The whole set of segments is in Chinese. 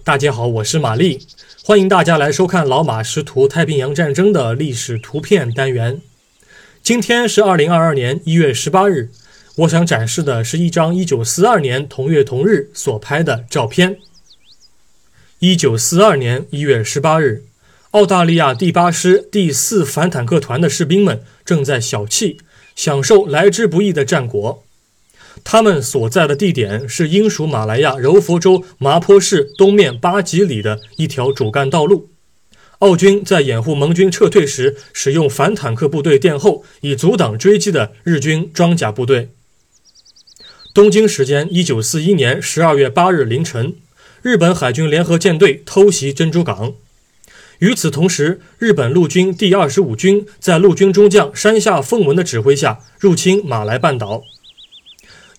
大家好，我是玛丽，欢迎大家来收看老马识图太平洋战争的历史图片单元。今天是二零二二年一月十八日，我想展示的是一张一九四二年同月同日所拍的照片。一九四二年一月十八日，澳大利亚第八师第四反坦克团的士兵们正在小憩，享受来之不易的战果。他们所在的地点是英属马来亚柔佛州麻坡市东面八几里的一条主干道路。澳军在掩护盟军撤退时，使用反坦克部队殿后，以阻挡追击的日军装甲部队。东京时间一九四一年十二月八日凌晨，日本海军联合舰队偷袭珍珠港。与此同时，日本陆军第二十五军在陆军中将山下奉文的指挥下入侵马来半岛。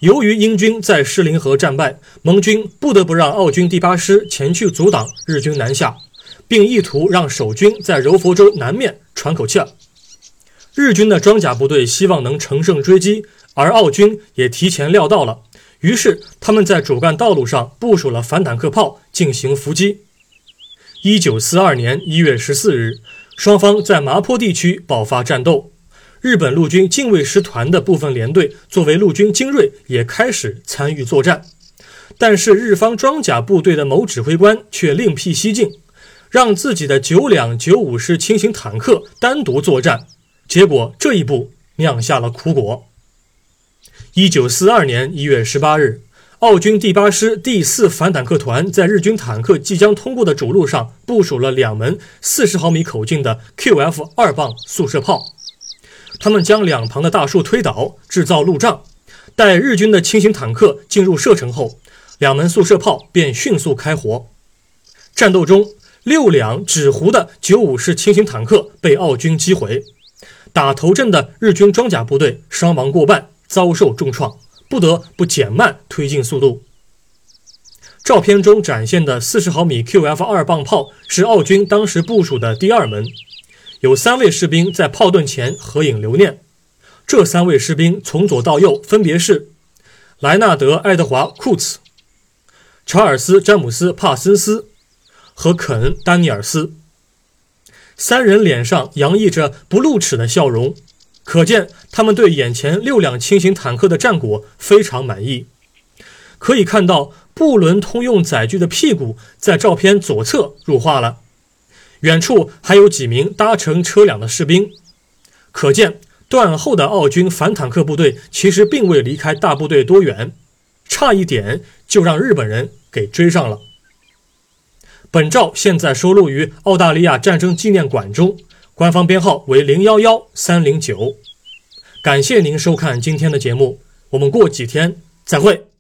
由于英军在士林河战败，盟军不得不让澳军第八师前去阻挡日军南下，并意图让守军在柔佛州南面喘口气儿。日军的装甲部队希望能乘胜追击，而澳军也提前料到了，于是他们在主干道路上部署了反坦克炮进行伏击。一九四二年一月十四日，双方在麻坡地区爆发战斗。日本陆军近卫师团的部分连队作为陆军精锐，也开始参与作战。但是日方装甲部队的某指挥官却另辟蹊径，让自己的九两九五式轻型坦克单独作战。结果这一步酿下了苦果。一九四二年一月十八日，澳军第八师第四反坦克团在日军坦克即将通过的主路上部署了两门四十毫米口径的 QF 二磅速射炮。他们将两旁的大树推倒，制造路障。待日军的轻型坦克进入射程后，两门速射炮便迅速开火。战斗中，六辆纸糊的九五式轻型坦克被澳军击毁。打头阵的日军装甲部队伤亡过半，遭受重创，不得不减慢推进速度。照片中展现的四十毫米 QF 二磅炮是澳军当时部署的第二门。有三位士兵在炮盾前合影留念。这三位士兵从左到右分别是莱纳德·爱德华·库茨、查尔斯·詹姆斯·帕森斯和肯·丹尼尔斯。三人脸上洋溢着不露齿的笑容，可见他们对眼前六辆轻型坦克的战果非常满意。可以看到，布伦通用载具的屁股在照片左侧入画了。远处还有几名搭乘车辆的士兵，可见断后的澳军反坦克部队其实并未离开大部队多远，差一点就让日本人给追上了。本照现在收录于澳大利亚战争纪念馆中，官方编号为零幺幺三零九。感谢您收看今天的节目，我们过几天再会。